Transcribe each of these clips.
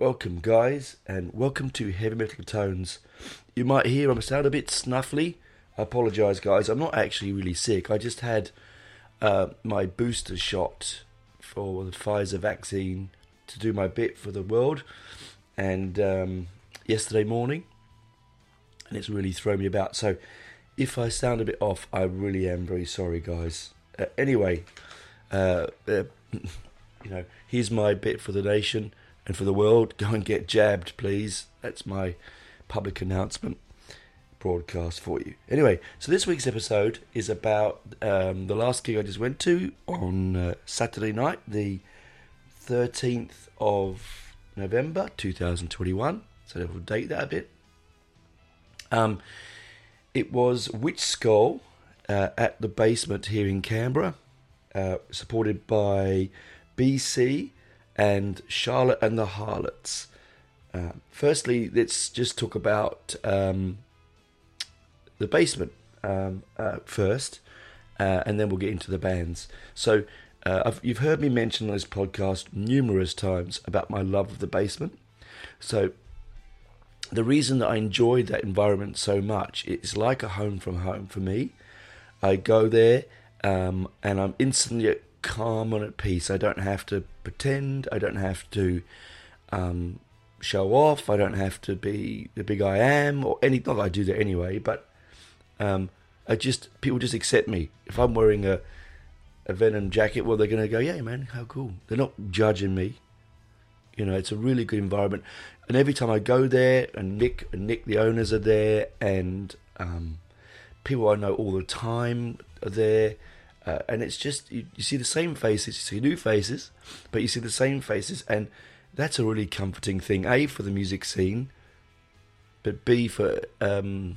Welcome, guys, and welcome to Heavy Metal Tones. You might hear I'm sound a bit snuffly. I apologise, guys. I'm not actually really sick. I just had uh, my booster shot for the Pfizer vaccine to do my bit for the world, and um, yesterday morning, and it's really thrown me about. So, if I sound a bit off, I really am very sorry, guys. Uh, anyway, uh, uh, you know, here's my bit for the nation and for the world, go and get jabbed, please. That's my public announcement broadcast for you. Anyway, so this week's episode is about um, the last gig I just went to on uh, Saturday night, the 13th of November 2021. So we'll date that a bit. Um, it was Witch Skull uh, at the basement here in Canberra, uh, supported by BC and Charlotte and the Harlots. Uh, firstly, let's just talk about um, the basement um, uh, first, uh, and then we'll get into the bands. So, uh, you've heard me mention on this podcast numerous times about my love of the basement. So, the reason that I enjoyed that environment so much, it's like a home from home for me. I go there um, and I'm instantly calm and at peace. I don't have to pretend. I don't have to um, show off. I don't have to be the big I am or any. Not that I do that anyway, but um, I just people just accept me. If I'm wearing a a Venom jacket, well, they're going to go, "Yeah, man, how cool." They're not judging me. You know, it's a really good environment. And every time I go there, and Nick and Nick, the owners, are there, and um, people I know all the time are there. Uh, and it's just you, you, see the same faces, you see new faces, but you see the same faces, and that's a really comforting thing. A for the music scene, but B for um,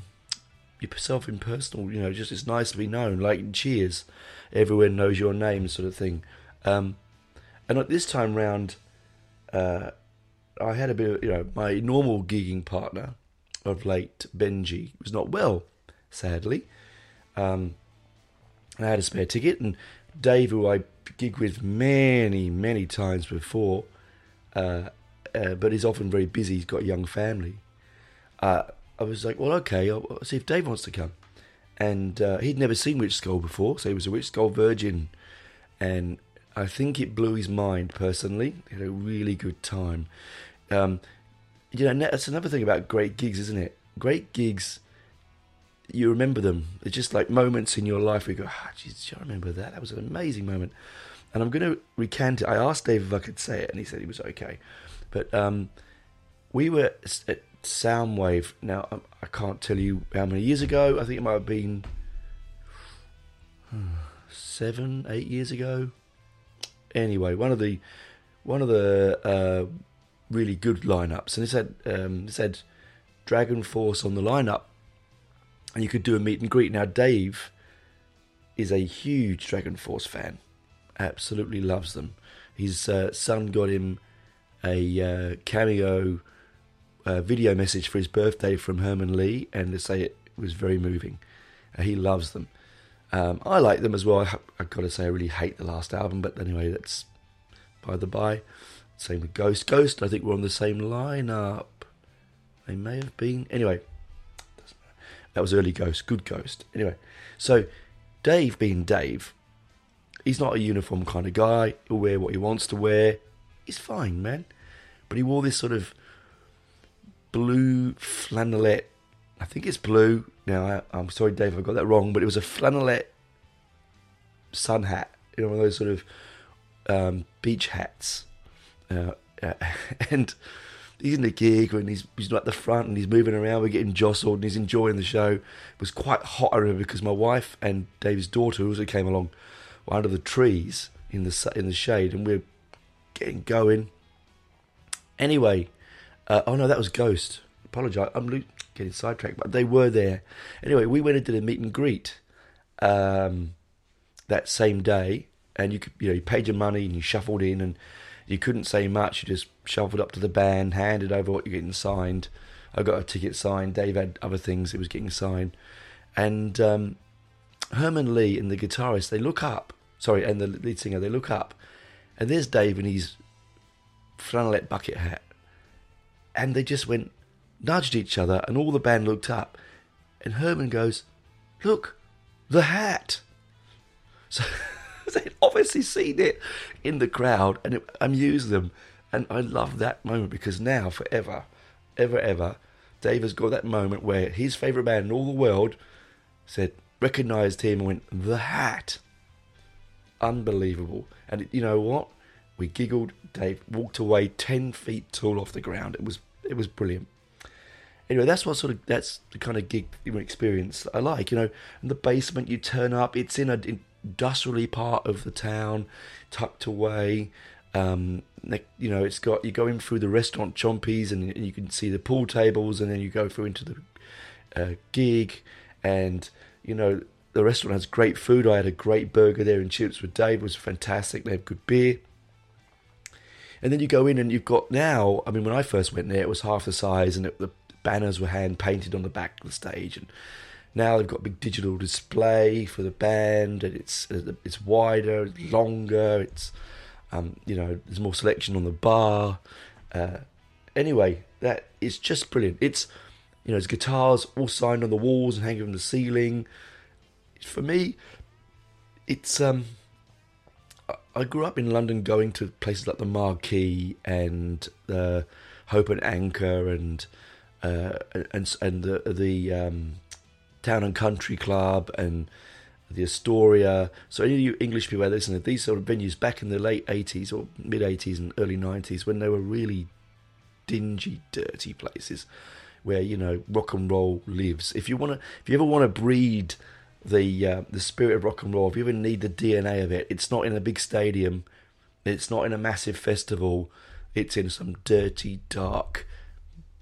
yourself in personal. You know, just it's nice to be known. Like Cheers, everyone knows your name, sort of thing. Um, and at this time round, uh, I had a bit of you know my normal gigging partner of late, Benji, was not well, sadly. Um, I had a spare ticket, and Dave, who I gig with many, many times before, uh, uh, but he's often very busy. He's got a young family. Uh, I was like, well, okay, I'll, I'll, see if Dave wants to come. And uh, he'd never seen Witch Skull before, so he was a Witch Skull virgin, and I think it blew his mind personally. He had a really good time. Um, you know, that's another thing about great gigs, isn't it? Great gigs you remember them. They're just like moments in your life where you go, ah, geez, I remember that. That was an amazing moment. And I'm going to recant it. I asked Dave if I could say it, and he said he was okay. But um, we were at Soundwave. Now, um, I can't tell you how many years ago. I think it might have been seven, eight years ago. Anyway, one of the one of the uh, really good lineups, and it said um, it said Dragon Force on the lineup and you could do a meet and greet. Now, Dave is a huge Dragon Force fan. Absolutely loves them. His uh, son got him a uh, cameo uh, video message for his birthday from Herman Li, and to say it was very moving. Uh, he loves them. Um, I like them as well. I, have got to say, I really hate the last album, but anyway, that's by the by. Same with Ghost. Ghost, I think we're on the same lineup. They may have been. Anyway, that was early Ghost. Good Ghost. Anyway, so Dave being Dave, he's not a uniform kind of guy. He'll wear what he wants to wear. He's fine, man. But he wore this sort of blue flannelette. I think it's blue. Now, I, am sorry, Dave, I got that wrong, but it was a flannelette sun hat. You know, one of those sort of um, beach hats. Uh, uh, and he's in the gig and he's he's at the front and he's moving around. We're getting jostled and he's enjoying the show. It was quite hot, I remember, because my wife and Dave's daughter also came along under the trees in the in the shade, and we're getting going. Anyway, uh, oh no, that was Ghost. Apologise, I'm getting sidetracked, but they were there. Anyway, we went into the meet and greet um, that same day, and you could you know you paid your money and you shuffled in and you couldn't say much. You just shuffled up to the band, handed over what you're getting signed. I got a ticket signed. Dave had other things that was getting signed, and um, Herman Li and the guitarist they look up. Sorry, and the lead singer they look up, and there's Dave in his flannelette bucket hat, and they just went nudged each other, and all the band looked up, and Herman goes, "Look, the hat." So. they'd obviously seen it in the crowd and it amused them. And I love that moment because now, forever, ever, ever, Dave has got that moment where his favourite band in all the world said, recognised him and went, The Hat. Unbelievable. And you know what? We giggled. Dave walked away 10 feet tall off the ground. It was it was brilliant. Anyway, that's what sort of that's the kind of gig experience I like. You know, in the basement, you turn up. It's in a in industrially part of the town, tucked away. Um, you know, it's got you go in through the restaurant Chompies and, and you can see the pool tables, and then you go through into the uh, gig, and you know the restaurant has great food. I had a great burger there and chips with Dave. It was fantastic. They have good beer. And then you go in and you've got now. I mean, when I first went there, it was half the size, and it, the banners were hand painted on the back of the stage, and now they've got a big digital display for the band, and it's it's wider, it's longer. It's um, you know there's more selection on the bar. Uh, anyway, that is just brilliant. It's you know there's guitars all signed on the walls and hanging from the ceiling. For me, it's um. I grew up in London, going to places like the Marquee and the Hope and Anchor and uh, and and the the um, Town and Country Club and the Astoria. So any of you English people out listening, these sort of venues back in the late 80s or mid 80s and early 90s when they were really dingy, dirty places where you know rock and roll lives. If you want to, if you ever want to breed the uh, the spirit of rock and roll, if you ever need the DNA of it, it's not in a big stadium, it's not in a massive festival, it's in some dirty, dark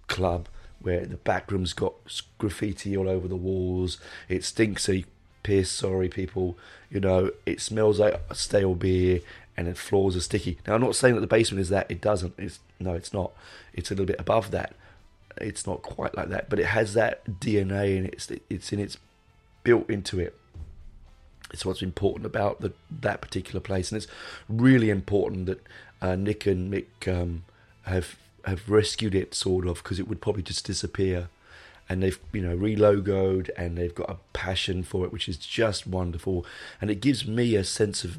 club where the back room's got graffiti all over the walls. It stinks you piss, sorry people. You know, it smells like stale beer and the floors are sticky. Now I'm not saying that the basement is that, it doesn't. It's no, it's not. It's a little bit above that. It's not quite like that, but it has that DNA and it's it's in its built into it. It's what's important about the, that particular place, and it's really important that uh, Nick and Mick um, have have rescued it sort of because it would probably just disappear and they've you know relogoed and they've got a passion for it which is just wonderful and it gives me a sense of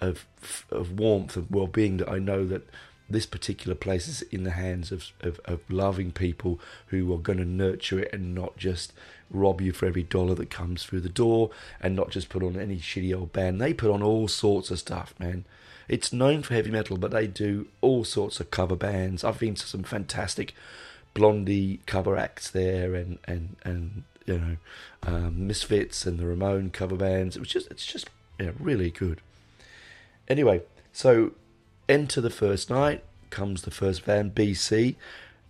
of of warmth and well-being that I know that this particular place is in the hands of, of, of loving people who are going to nurture it and not just rob you for every dollar that comes through the door and not just put on any shitty old band. They put on all sorts of stuff, man. It's known for heavy metal, but they do all sorts of cover bands. I've been to some fantastic Blondie cover acts there, and and and you know, um, Misfits and the Ramone cover bands. It was just it's just yeah, really good. Anyway, so enter the first night comes the first band BC.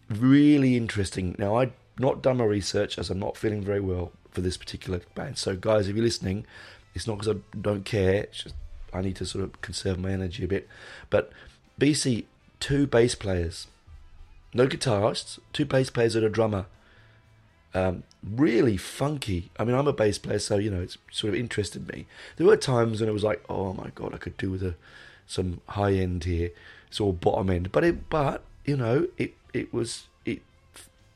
Really interesting. Now I'd not done my research as I'm not feeling very well for this particular band. So guys, if you're listening, It's not because I don't care. It's just I need to sort of conserve my energy a bit. But BC, two bass players, no guitarists, two bass players and a drummer. Um, really funky. I mean, I'm a bass player, so you know it's sort of interested me. There were times when it was like, oh my god, I could do with a some high end here. It's all bottom end, but it, but you know, it it was it.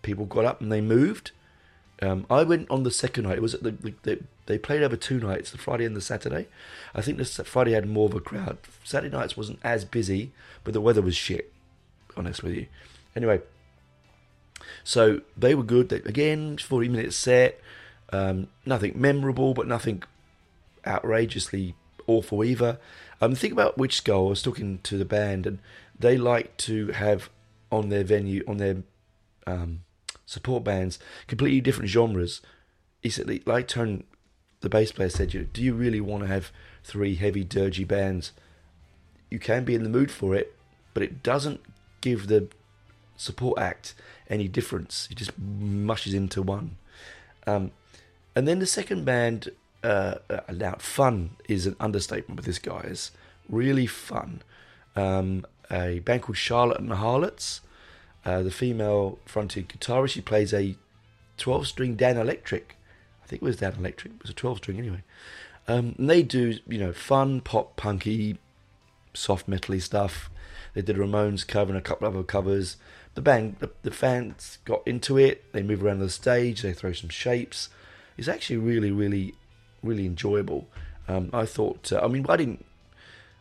People got up and they moved. Um, I went on the second night. It was at the, the, the, they played over two nights, the Friday and the Saturday. I think the Friday had more of a crowd. Saturday nights wasn't as busy, but the weather was shit. Honest with you. Anyway, so they were good. They, again, forty minute set. Um, nothing memorable, but nothing outrageously awful either. Um, think about Witch Skull. I was talking to the band, and they like to have on their venue, on their um, support bands, completely different genres. Said, like Tone, the bass player said, do you really want to have three heavy, dirgy bands? You can be in the mood for it, but it doesn't give the support act any difference. It just mushes into one. Um, and then the second band, uh, uh, fun is an understatement with this guy. guys. Really fun. Um, a band called Charlotte and the Harlots. Uh, the female fronted guitarist, she plays a 12 string Danelectro. I think it was electric? it was a 12 string anyway. Um, and they do, you know, fun, pop, punky, soft metally stuff. They did Ramones cover and a couple of other covers. The band, the, the fans got into it. They move around the stage. They throw some shapes. It's actually really, really, really enjoyable. Um, I thought. Uh, I mean, I didn't.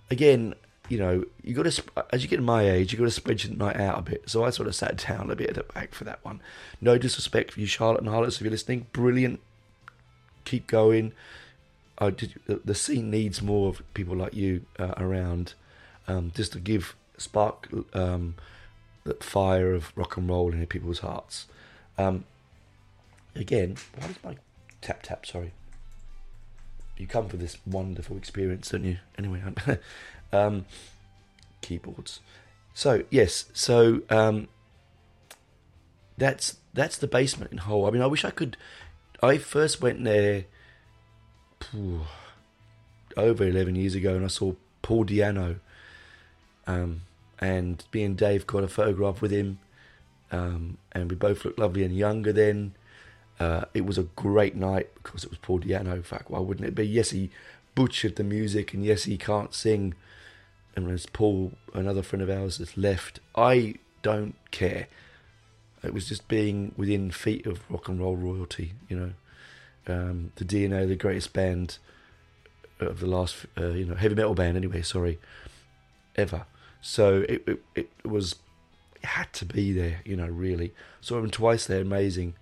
Again, you know, you got to as you get my age, you got to spread your night out a bit. So I sort of sat down a bit at the back for that one. No disrespect for you, Charlotte and Harlots, if you're listening. Brilliant. Keep going. I did, the, scene needs more of people like you uh, around, um, just to give spark um, the fire of rock and roll in people's hearts. Um, again, why is my tap tap? Sorry. You come for this wonderful experience, don't you? Anyway, um, keyboards. So yes, so um, that's that's the basement in Hull. I mean, I wish I could. I first went there over eleven years ago, and I saw Paul Di'Anno. Um, and me and Dave got a photograph with him, um, and we both looked lovely and younger then. Uh, it was a great night because it was Paul Di'Anno. In fact, why wouldn't it be? Yes, he butchered the music, and yes, he can't sing and as Paul, another friend of ours, has left, I don't care. It was just being within feet of rock and roll royalty, you know. Um, the DNA, the greatest band of the last, uh, you know, heavy metal band anyway, sorry, ever. So it, it, it was, it had to be there, you know, really. Saw him twice there, amazing.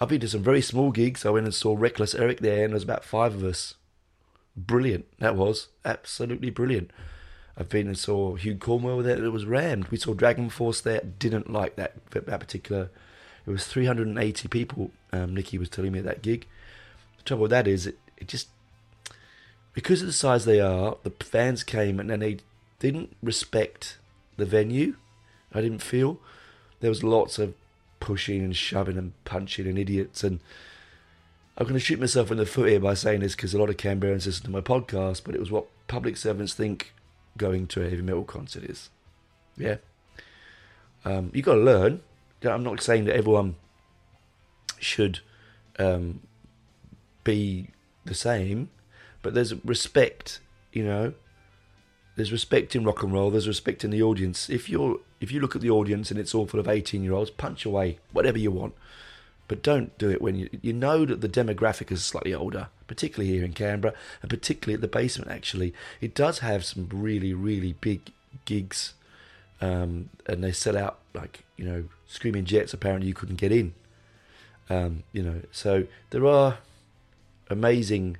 I've been to some very small gigs. I went and saw Reckless Eric there, and there was about five of us. Brilliant, that was absolutely brilliant. I've been and saw Hugh Cornwell there. It was rammed. We saw Dragon Force there. Didn't like that that particular. It was 380 people. Um, Nikki was telling me at that gig. The trouble with that is it, it just because of the size they are. The fans came and then they didn't respect the venue. I didn't feel there was lots of pushing and shoving and punching and idiots and. I'm going to shoot myself in the foot here by saying this because a lot of Canberrans listen to my podcast, but it was what public servants think going to a heavy metal concert is. Yeah. Um, you got to learn. I'm not saying that everyone should um, be the same, but there's respect, you know. There's respect in rock and roll. There's respect in the audience. If you're if you look at the audience and it's all full of 18 year olds, punch away, whatever you want. But don't do it when you you know that the demographic is slightly older, particularly here in Canberra, and particularly at the basement. Actually, it does have some really really big gigs, um, and they sell out like you know screaming jets. Apparently, you couldn't get in. Um, you know, so there are amazing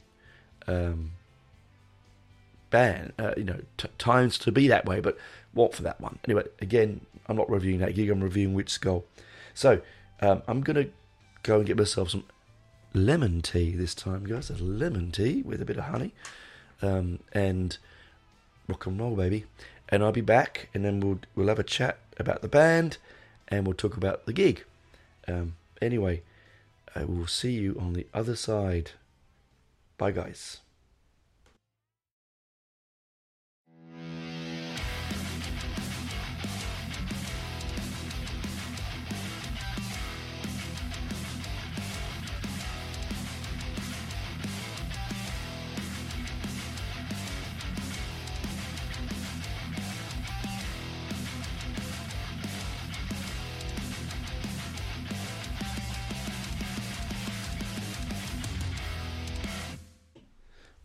um, band, uh, you know, t- times to be that way. But what for that one? Anyway, again, I'm not reviewing that gig. I'm reviewing Witch Skull. So um, I'm gonna go and get myself some lemon tea this time, guys. A lemon tea with a bit of honey um, and rock and roll, baby. And I'll be back, and then we'll we'll have a chat about the band, and we'll talk about the gig. Um, anyway, I will see you on the other side. Bye, guys.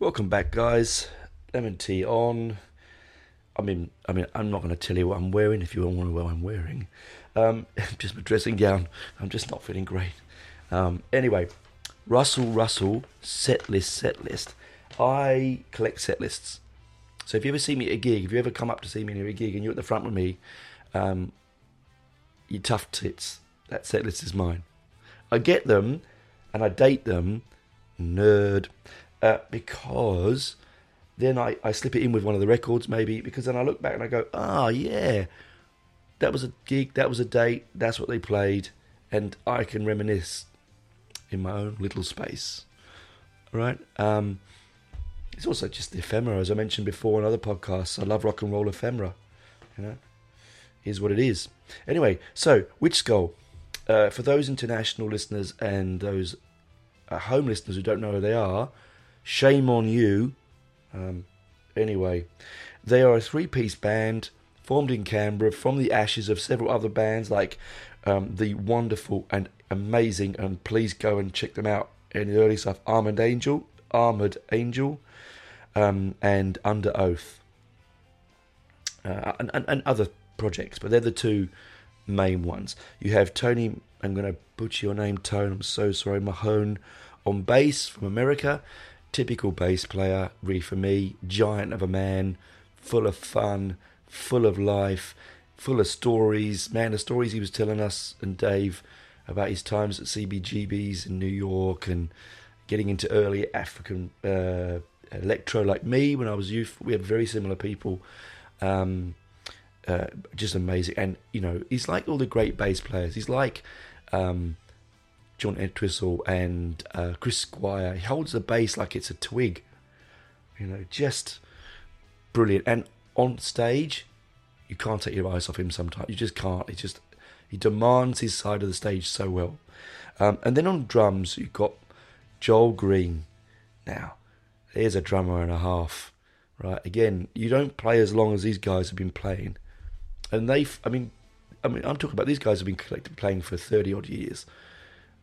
Welcome back, guys. Lemon tea on. I mean, I mean, I'm not going to tell you what I'm wearing if you don't want to know what I'm wearing. Um, just my dressing gown. I'm just not feeling great. Um, anyway, Russell Russell set list set list. I collect set lists. So if you ever see me at a gig, if you ever come up to see me at a gig and you're at the front with me, um, you tough tits. That set list is mine. I get them and I date them, nerd, uh, because then I, I slip it in with one of the records maybe because then I look back and I go, oh yeah, that was a gig, that was a date, that's what they played, and I can reminisce in my own little space. Right? Um, it's also just ephemera, as I mentioned before in other podcasts. I love rock and roll ephemera. You know, is what it is. Anyway, so Witch Skull. Uh, for those international listeners and those uh, home listeners who don't know who they are, shame on you. Um, anyway, they are a three-piece band formed in Canberra from the ashes of several other bands like um, the wonderful and amazing, and please go and check them out in the early stuff. Armored Angel, Armored Angel, um, and Under Oath, uh, and, and, and other projects, but they're the two main ones. You have Tony, I'm going to butcher your name, Tone, I'm so sorry, Mahone on bass from America. Typical bass player, really for me, giant of a man, full of fun, full of life, full of stories. Man, the stories he was telling us and Dave about his times at CBGBs in New York and getting into early African uh, electro like me when I was youth. We had very similar people. Um, uh, just amazing. And, you know, he's like all the great bass players. He's like um, John Entwistle and uh, Chris Squire. He holds the bass like it's a twig. You know, just brilliant. And on stage, you can't take your eyes off him sometimes. You just can't. He just he demands his side of the stage so well. Um, and then on drums, you've got Joel Green. Now, here's a drummer and a half, right? Again, you don't play as long as these guys have been playing, and they, I mean, I mean, I'm talking about these guys have been playing for thirty odd years.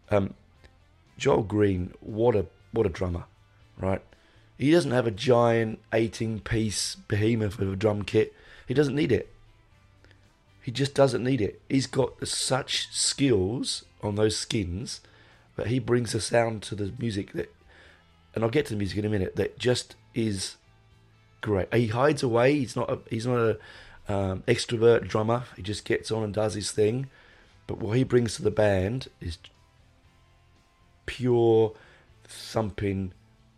Um, Joel Green, what a what a drummer, right? He doesn't have a giant 18 piece behemoth of a drum kit. He doesn't need it. He just doesn't need it. He's got such skills on those skins that he brings a sound to the music that, and I'll get to the music in a minute, that just is great. He hides away. He's not a, he's not a um, extrovert drummer. He just gets on and does his thing. But what he brings to the band is pure thumping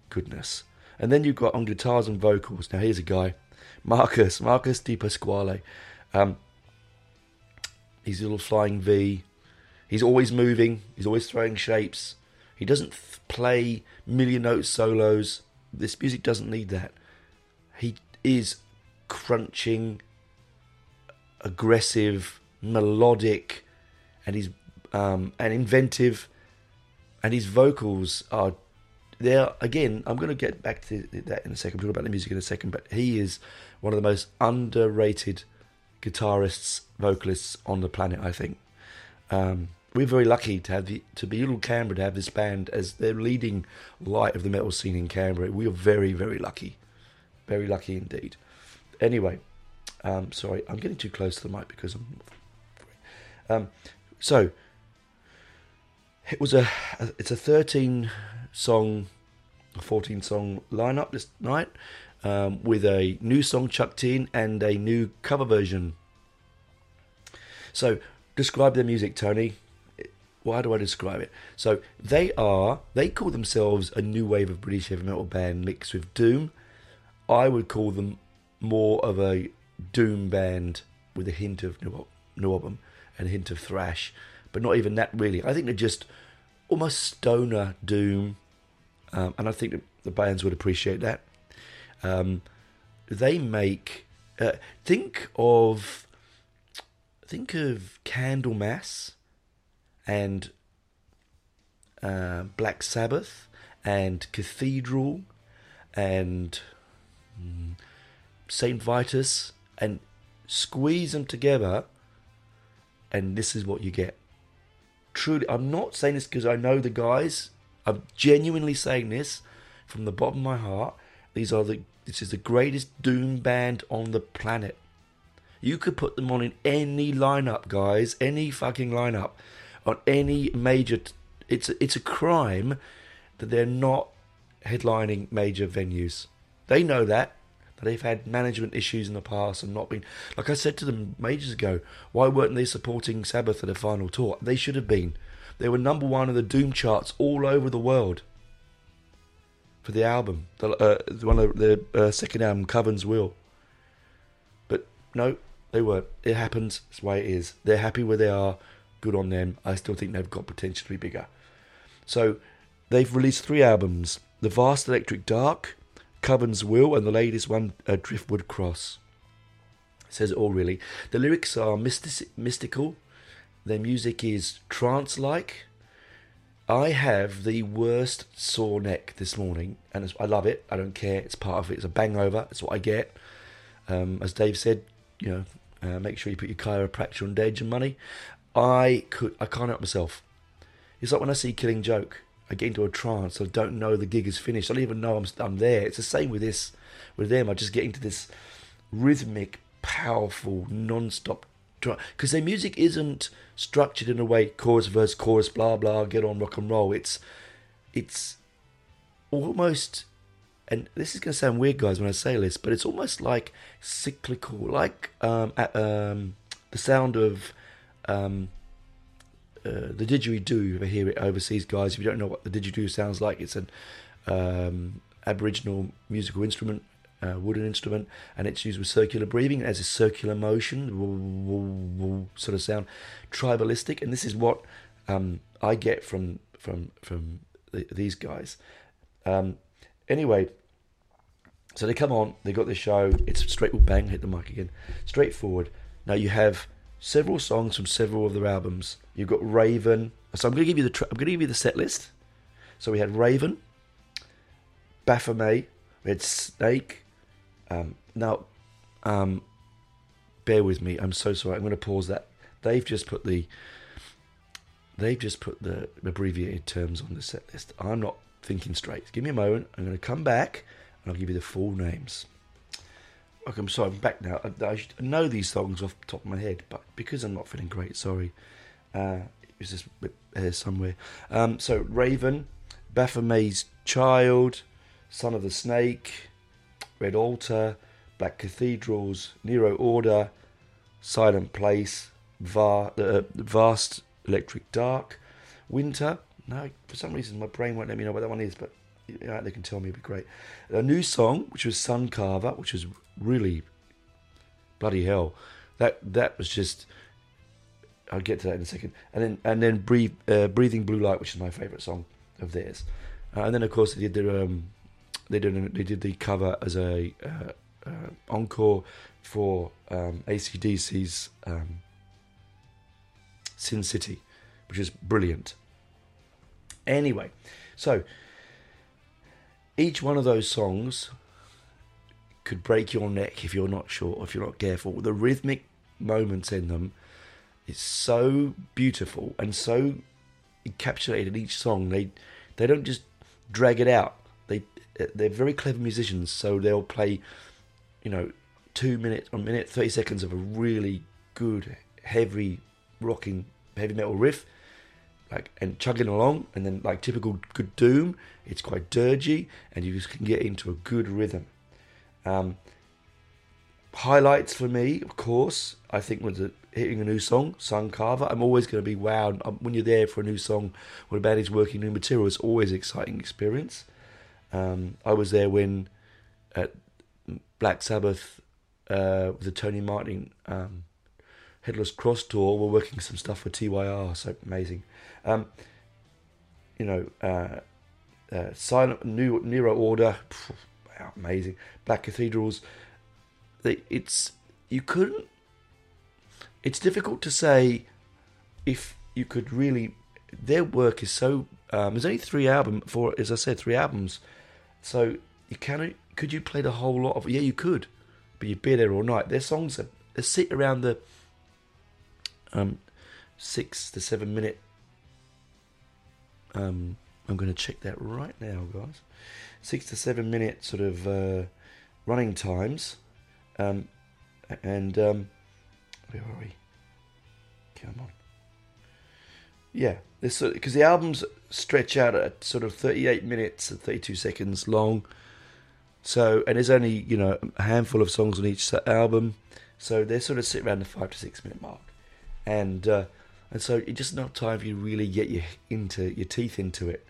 goodness. And then you've got on guitars and vocals. Now here's a guy, Marcus, Marcus Di Pasquale. Um, he's a little flying V. He's always moving. He's always throwing shapes. He doesn't th- play million note solos. This music doesn't need that. He is crunching, aggressive, melodic, and he's um, and inventive, and his vocals are there again. I'm going to get back to that in a second. Talk about the music in a second, but he is one of the most underrated guitarists, vocalists on the planet. I think um, we're very lucky to have the, to be little Canberra to have this band as the leading light of the metal scene in Canberra. We are very very lucky, very lucky indeed. Anyway, um, sorry, I'm getting too close to the mic because I'm. Um, so it was a it's a 13 song, 14 song lineup this night um, with a new song chucked in and a new cover version. So, describe their music, Tony. Why do I describe it? So, they are, they call themselves a new wave of British heavy metal band mixed with Doom. I would call them more of a Doom band with a hint of new album and a hint of thrash, but not even that really. I think they're just almost stoner Doom um, and I think the bands would appreciate that. Um, they make uh, think of think of Candlemass and uh, Black Sabbath and Cathedral and mm, Saint Vitus and squeeze them together, and this is what you get. Truly, I'm not saying this because I know the guys I'm genuinely saying this from the bottom of my heart. These are the this is the greatest doom band on the planet. You could put them on in any lineup, guys, any fucking lineup, on any major. T- it's it's a crime that they're not headlining major venues. They know that. They've had management issues in the past and not been. Like I said to them ages ago, why weren't they supporting Sabbath at the final tour? They should have been. They were number one in the Doom charts all over the world for the album, the, uh, one of the uh, second album, Coven's Will. But no, they weren't. It happens. It's the way it is. They're happy where they are. Good on them. I still think they've got potential to be bigger. So they've released three albums: The Vast Electric Dark, Coven's Will, and the latest one, Driftwood Cross. It says it all really. The lyrics are mystic- mystical. Their music is trance-like. I have the worst sore neck this morning, and I love it. I don't care. It's part of it. It's a bangover. It's what I get. Um, as Dave said, you know, uh, make sure you put your chiropractor on edge and money. I could, I can't help myself. It's like when I see Killing Joke. I get into a trance. I don't know the gig is finished. I don't even know I'm, I'm there. It's the same with this, with them. I just get into this rhythmic, powerful, non-stop trance because their music isn't structured in a way chorus verse chorus blah blah get on rock and roll it's it's almost and this is going to sound weird guys when i say this but it's almost like cyclical like um, at, um, the sound of um, uh, the didgeridoo you ever hear it overseas guys if you don't know what the didgeridoo sounds like it's an um, aboriginal musical instrument uh, wooden instrument, and it's used with circular breathing. It has a circular motion, sort of sound, tribalistic, and this is what um, I get from from from the, these guys. Um, anyway, so they come on, they got this show. It's straight bang, hit the mic again, straightforward. Now you have several songs from several of their albums. You've got Raven. So I'm going to give you the tra- I'm going to give you the set list. So we had Raven, Baphomet, we had Snake, um, now, um, bear with me. I'm so sorry. I'm going to pause that. They've just put the they've just put the abbreviated terms on the set list. I'm not thinking straight. Give me a moment. I'm going to come back and I'll give you the full names. Okay, I'm sorry. I'm back now. I, I, know these songs off the top of my head, but because I'm not feeling great, sorry. Uh, it was just here somewhere. Um, so Raven, Baphomet's Child, Son of the Snake, Red Altar, Black Cathedrals, Nero Order, Silent Place, Va- uh, Vast Electric Dark, Winter. No, for some reason my brain won't let me know what that one is, but you know, they can tell me, it'd be great. A new song, which was Sun Carver, which was really bloody hell. That that was just. I'll get to that in a second. And then and then breathe, uh, breathing blue light, which is my favourite song of theirs. Uh, and then of course they did their um, they did they did the cover as a uh, uh, encore for um, ACDC's um, Sin City, which is brilliant. Anyway, so each one of those songs could break your neck if you're not sure, if you're not careful. The rhythmic moments in them is so beautiful and so encapsulated in each song. They they don't just drag it out They they're very clever musicians, so they'll play, you know, two minutes a minute thirty seconds of a really good heavy rocking heavy metal riff, like and chugging along, and then like typical good doom, it's quite dirgy, and you just can get into a good rhythm. Um, highlights for me, of course, I think was hitting a new song, Sun Carver. I'm always going to be wowed when you're there for a new song when a band is working new material. It's always an exciting experience. Um, I was there when at Black Sabbath uh, with the Tony Martin um, Headless Cross tour, we're working some stuff for TYR, so amazing. Um, you know, uh, uh, Silent New Nero Order, phew, amazing. Black Cathedrals, it's you couldn't. It's difficult to say if you could really. Their work is so. Um, there's only three albums for, as I said, three albums so you can could you play the whole lot of? Yeah, you could, but you'd be there all night. Their songs are they sit around the um six to seven minute um I'm going to check that right now, guys. Six to seven minute sort of uh, running times. Um, and um, where are we? Come on. Yeah, this because the albums stretch out at sort of 38 minutes and 32 seconds long. So, and there's only you know a handful of songs on each album, so they sort of sit around the five to six minute mark, and uh, and so it's just enough time for you to really get your into your teeth into it.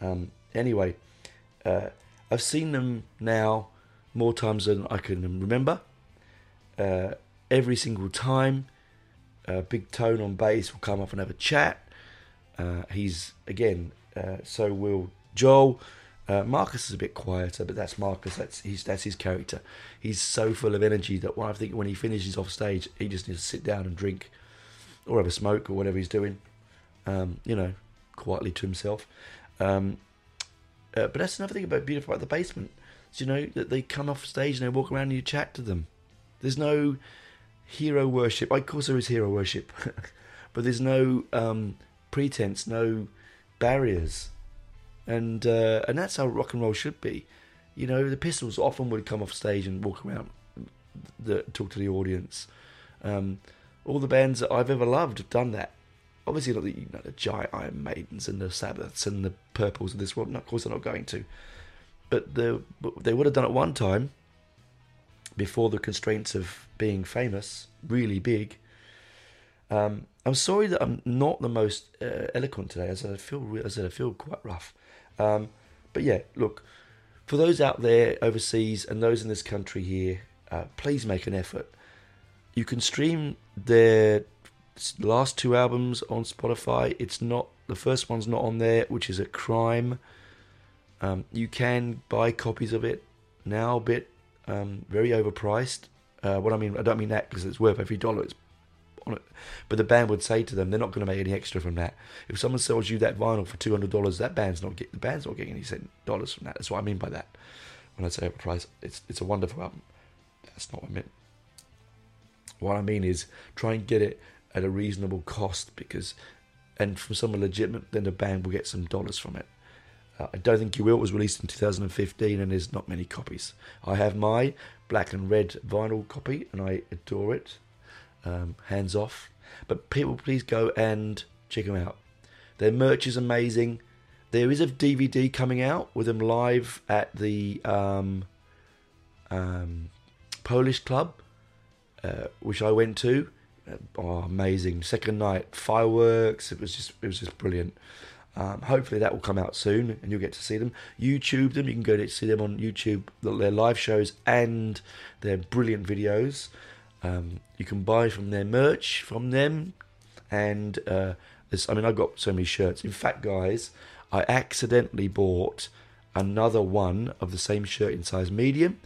Um, anyway, uh, I've seen them now more times than I can remember. Uh, every single time, uh, Big Tone on bass will come up and have a chat. Uh, he's again, uh, so will Joel. Uh, Marcus is a bit quieter, but that's Marcus. That's his. That's his character. He's so full of energy that when I think when he finishes off stage, he just needs to sit down and drink, or have a smoke or whatever he's doing. Um, you know, quietly to himself. Um, uh, but that's another thing about beautiful about the basement. Is, you know that they come off stage and they walk around and you chat to them. There's no hero worship. Of course, there is hero worship, but there's no um, pretense, no barriers and uh, and that's how rock and roll should be. You know, the Pistols often would come off stage and walk around, the, talk to the audience. Um, all the bands that I've ever loved have done that. Obviously, not the, you know, the giant Iron Maidens and the Sabbaths and the Purples of this world. No, of course, they're not going to. But the, they would have done it one time before the constraints of being famous, really big. Um, I'm sorry that I'm not the most uh, eloquent today, as I feel, as I feel quite rough. Um, but yeah, look, for those out there overseas and those in this country here, uh, please make an effort. You can stream their last two albums on Spotify. It's not the first one's not on there, which is a crime. Um, you can buy copies of it now, a bit um, very overpriced. Uh, what I mean, I don't mean that because it's worth every dollar it's on it. But the band would say to them, they're not going to make any extra from that. If someone sells you that vinyl for two hundred dollars, that band's not get the band's not getting any cent dollars from that. That's what I mean by that. When I say overpriced, it's it's a wonderful album. That's not what I meant. What I mean is try and get it at a reasonable cost because, and from someone legitimate, then the band will get some dollars from it. Uh, I don't think you will. It was released in 2015 and there's not many copies. I have my black and red vinyl copy and I adore it um, hands off. But people, please go and check them out. Their merch is amazing. There is a DVD coming out with them live at the um, um, Polish club, uh, which I went to. Oh, amazing! Second night, fireworks. It was just, it was just brilliant. Um, hopefully that will come out soon, and you'll get to see them. YouTube them. You can go to see them on YouTube. Their live shows and their brilliant videos. Um, you can buy from their merch from them, and uh, I mean, I got so many shirts. In fact, guys, I accidentally bought another one of the same shirt in size medium.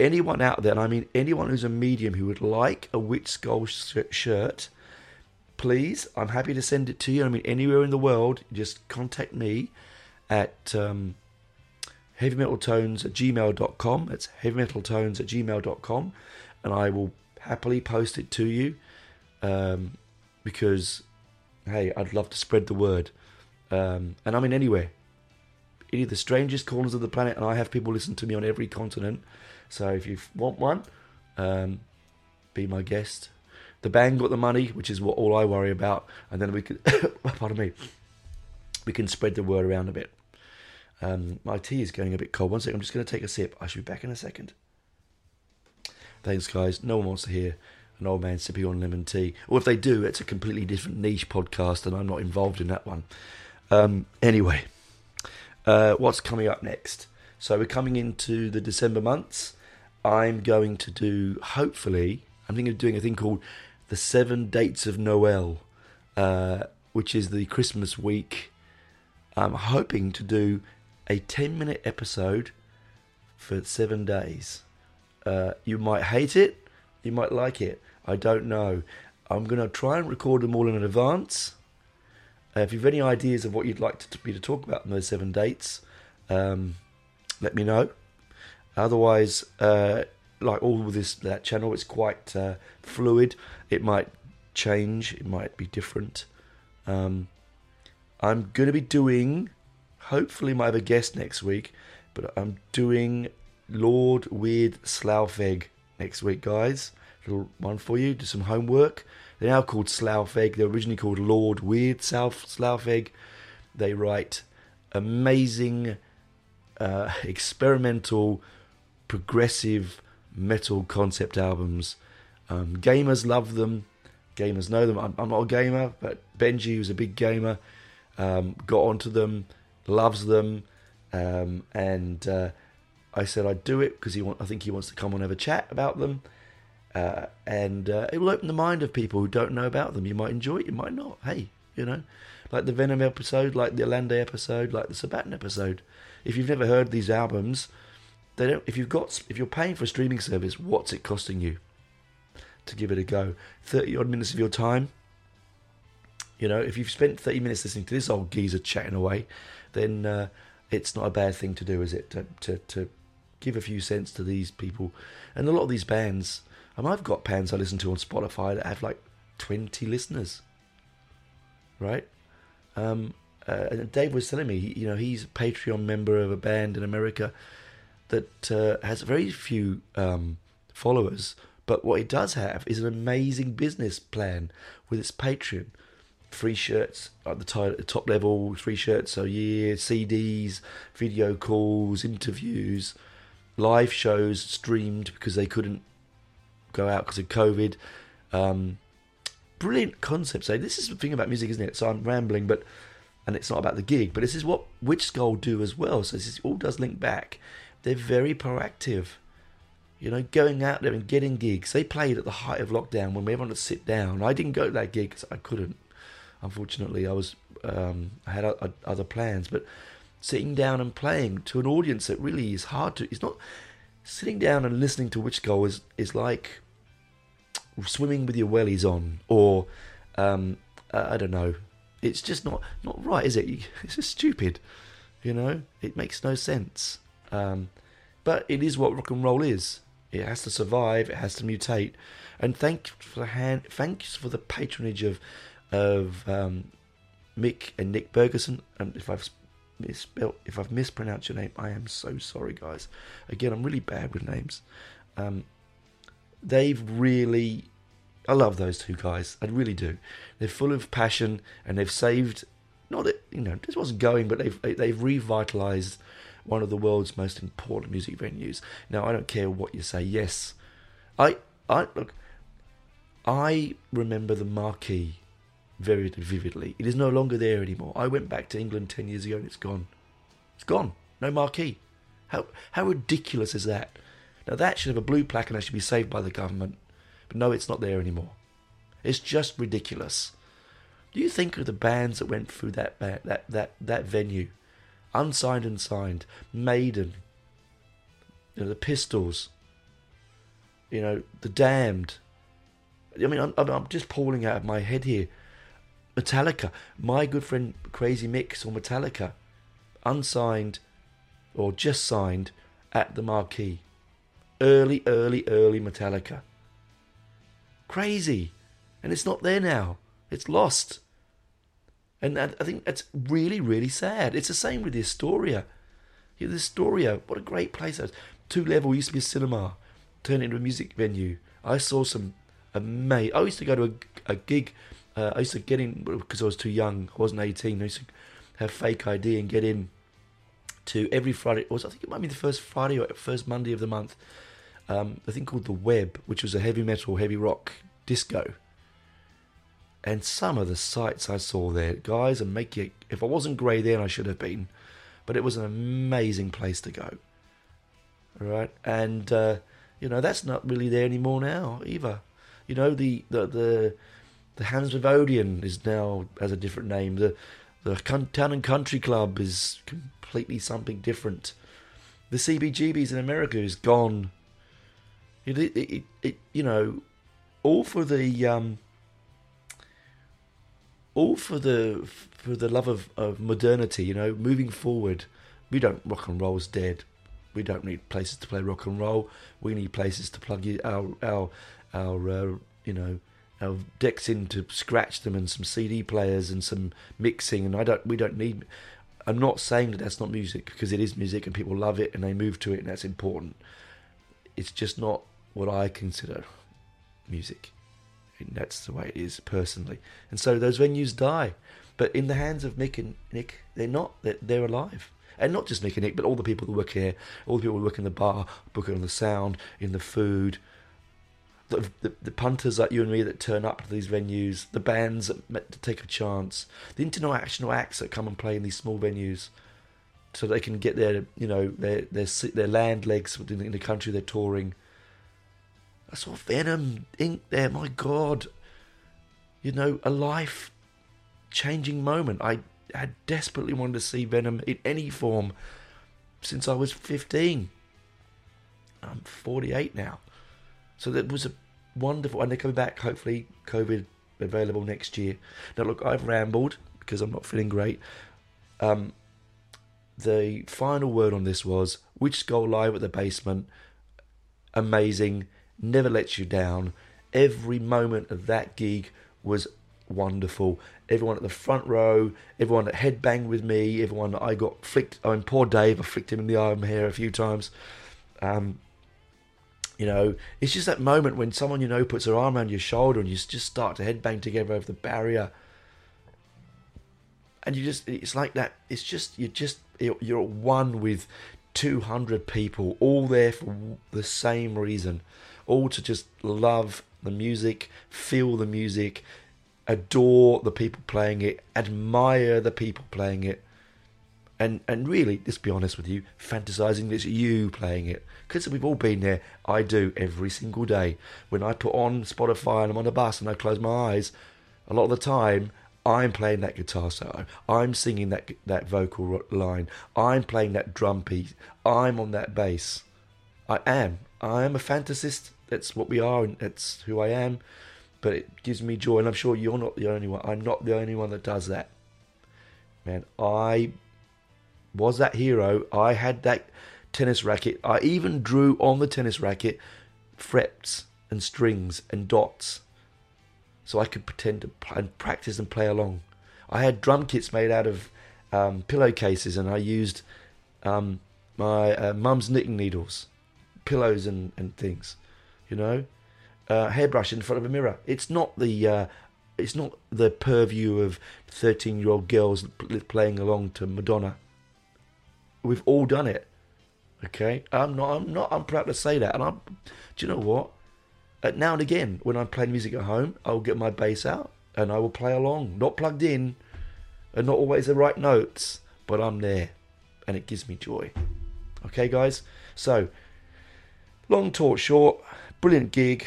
Anyone out there, and I mean anyone who's a medium who would like a Witch Skull shirt, please, I'm happy to send it to you. I mean, anywhere in the world, just contact me at um, heavymetaltones at gmail.com. It's heavymetaltones at gmail.com, and I will happily post it to you um, because, hey, I'd love to spread the word. Um, and I'm in anywhere, any of the strangest corners of the planet, and I have people listen to me on every continent. So if you want one, um, be my guest. The band got the money, which is what all I worry about, and then we can, pardon me, we can spread the word around a bit. Um, my tea is going a bit cold. One second, I'm just going to take a sip. I should be back in a second. Thanks, guys. No one wants to hear an old man sipping on lemon tea. Or if they do, it's a completely different niche podcast, and I'm not involved in that one. Um, anyway, uh, what's coming up next? So we're coming into the December months. I'm going to do, hopefully, I'm thinking of doing a thing called the Seven Dates of Noel, uh, which is the Christmas week. I'm hoping to do a 10 minute episode for seven days. Uh, you might hate it, you might like it. I don't know. I'm going to try and record them all in advance. Uh, if you've any ideas of what you'd like to, to to talk about in those seven dates, um, let me know. Otherwise, uh, like all this that channel, it's quite uh, fluid. It might change. It might be different. Um, I'm going to be doing, hopefully might have a guest next week, but I'm doing Lord Weird Slough next week, guys. Little one for you. Do some homework. They're now called Slough They're originally called Lord Weird South Slough They write amazing, uh, experimental, progressive metal concept albums. Um, gamers love them. Gamers know them. I'm, I'm, not a gamer, but Benji, who's a big gamer, um, got onto them, loves them, um, and uh, I said I'd do it because he want. I think he wants to come and have a chat about them, uh, and uh, it will open the mind of people who don't know about them. You might enjoy it, you might not. Hey, you know, like the Venom episode, like the Allende episode, like the Sabaton episode. If you've never heard these albums, they don't. If you've got, if you're paying for a streaming service, what's it costing you to give it a go? Thirty odd minutes of your time. You know, if you've spent thirty minutes listening to this old geezer chatting away, then uh, it's not a bad thing to do, is it? To, to to give a few cents to these people, and a lot of these bands. Mean, I've got bands I listen to on Spotify that have like twenty listeners. Right. Um, uh, and Dave was telling me, you know, he's a Patreon member of a band in America that uh, has very few um, followers, but what it does have is an amazing business plan with its Patreon. Free shirts at the top level, free shirts a year, CDs, video calls, interviews, live shows streamed because they couldn't go out because of COVID. Um, brilliant concept. So this is the thing about music, isn't it? So I'm rambling, but and it's not about the gig, but this is what Witchskull do as well. So this all does link back they're very proactive. You know, going out there and getting gigs. They played at the height of lockdown when everyone to sit down. I didn't go to that gig because I couldn't. Unfortunately, I was um, I had other plans. But sitting down and playing to an audience that really is hard to. It's not sitting down and listening to Witchskull is is like swimming with your wellies on, or um, I don't know. It's just not not right, is it? It's just stupid. You know, it makes no sense. Um, but it is what rock and roll is. It has to survive. It has to mutate. And thanks for the hand. Thanks for the patronage of of um, Mick and Nick Bergerson. And if I've misspelled, if I've mispronounced your name, I am so sorry, guys. Again, I'm really bad with names. Um, they've really, I love those two guys. I really do. They're full of passion, and they've saved. Not that you know this wasn't going, but they've they've revitalized one of the world's most important music venues. Now, I don't care what you say. Yes, I, I look. I remember the marquee very vividly. It is no longer there anymore. I went back to England ten years ago and it's gone. It's gone. No marquee. How how ridiculous is that? Now that should have a blue plaque and that should be saved by the government. But no, it's not there anymore. It's just ridiculous. Do you think of the bands that went through that that that that venue? Unsigned and signed, Maiden, you know, the Pistols, you know, the Damned. I mean, I'm, I'm just pulling out of my head here. Metallica, my good friend Crazy Mix or Metallica, unsigned or just signed at the marquee. Early, early, early Metallica. Crazy. And it's not there now. It's lost. And I think that's really, really sad. It's the same with the Astoria. Yeah, the Astoria, what a great place that was. Two level used to be a cinema, turned into a music venue. I saw some amazing. I used to go to a, a gig. Uh, I used to get in because I was too young. I wasn't 18. I used to have fake ID and get in to every Friday. It was I think it might be the first Friday or first Monday of the month. Um, a thing called the Web, which was a heavy metal, heavy rock disco and some of the sights I saw there, guys, and make you. If I wasn't grey then, I should have been. But it was an amazing place to go. Right, and uh, you know that's not really there anymore now either. You know the the the the Hammersmith Odeon is now has a different name. The the Town and Country Club is completely something different. The CBGBs in America is gone. It, it, it, it you know, all for the um, all for the for the love of, of modernity, you know, moving forward. We don't rock and roll's dead. We don't need places to play rock and roll. We need places to plug our our our uh, you know our decks in to scratch them and some CD players and some mixing. And I don't we don't need. I'm not saying that that's not music because it is music and people love it and they move to it and that's important. It's just not what I consider music. And that's the way it is personally. And so those venues die. But in the hands of Mick and Nick, they're not. They're, they're alive. And not just Mick and Nick, but all the people that work here, all the people who work in the bar, booking on the sound, in the food, the, the, the, punters like you and me that turn up to these venues, the bands that take a chance, the international acts that come and play in these small venues, so they can get their you know their their their land legs in the, in the country they're touring. I saw Venom Inc there. My God, you know a life changing moment. I had desperately wanted to see Venom in any form since I was fifteen. I'm forty eight now. So that was a wonderful, and they're coming back. Hopefully, COVID available next year. Now, look, I've rambled because I'm not feeling great. Um, the final word on this was Witch's Skull live at the basement. Amazing, never lets you down. Every moment of that gig was wonderful. Everyone at the front row, everyone that headbanged with me, everyone that I got flicked. I mean, poor Dave, I flicked him in the arm here a few times. Um, you know, it's just that moment when someone you know puts their arm around your shoulder and you just start to headbang together over the barrier. And you just, it's like that. It's just, you're just, you're one with 200 people, all there for the same reason. All to just love the music, feel the music, adore the people playing it, admire the people playing it and and really, let's be honest with you, fantasizing it's you playing it because we've all been there. I do every single day when I put on Spotify and I'm on a bus and I close my eyes. A lot of the time, I'm playing that guitar solo. I'm singing that that vocal line. I'm playing that drum piece. I'm on that bass. I am. I am a fantasist. That's what we are, and that's who I am. But it gives me joy, and I'm sure you're not the only one. I'm not the only one that does that. Man, I was that hero. I had that tennis racket. I even drew on the tennis racket frets and strings and dots so I could pretend to and practice and play along. I had drum kits made out of um, pillowcases and I used um, my uh, mum's knitting needles, pillows and, and things, you know. Uh, hairbrush in front of a mirror. It's not the uh, it's not the purview of thirteen year old girls playing along to Madonna. We've all done it. Okay, I'm not. I'm not. I'm proud to say that. And I'm. Do you know what? Uh, now and again, when I'm playing music at home, I'll get my bass out and I will play along, not plugged in, and not always the right notes, but I'm there, and it gives me joy. Okay, guys. So, long talk short, brilliant gig.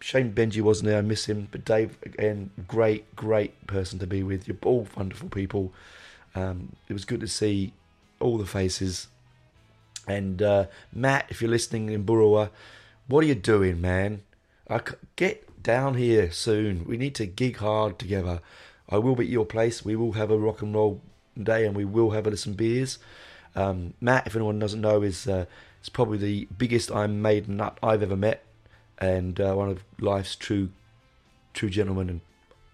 Shame Benji wasn't there. I miss him. But Dave, again, great, great person to be with. You're all wonderful people. Um, it was good to see all the faces. And uh, Matt, if you're listening in Boorowa, what are you doing, man? I get down here soon. We need to gig hard together. I will be at your place. We will have a rock and roll day, and we will have a some beers. Um, Matt, if anyone doesn't know, is uh, is probably the biggest Iron Maiden nut I've ever met, and uh, one of life's true true gentlemen and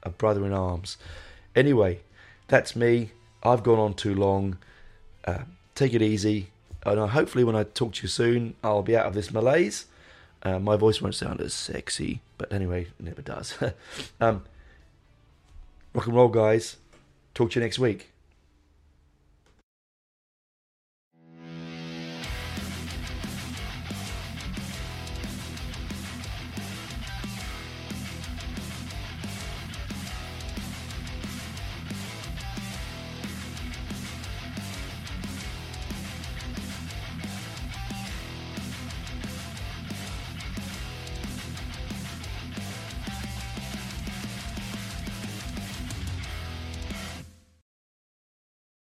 a brother in arms. Anyway, that's me. I've gone on too long. Uh, take it easy. And hopefully, when I talk to you soon, I'll be out of this malaise. Uh, my voice won't sound as sexy, but anyway, it never does. um, rock and roll, guys. Talk to you next week.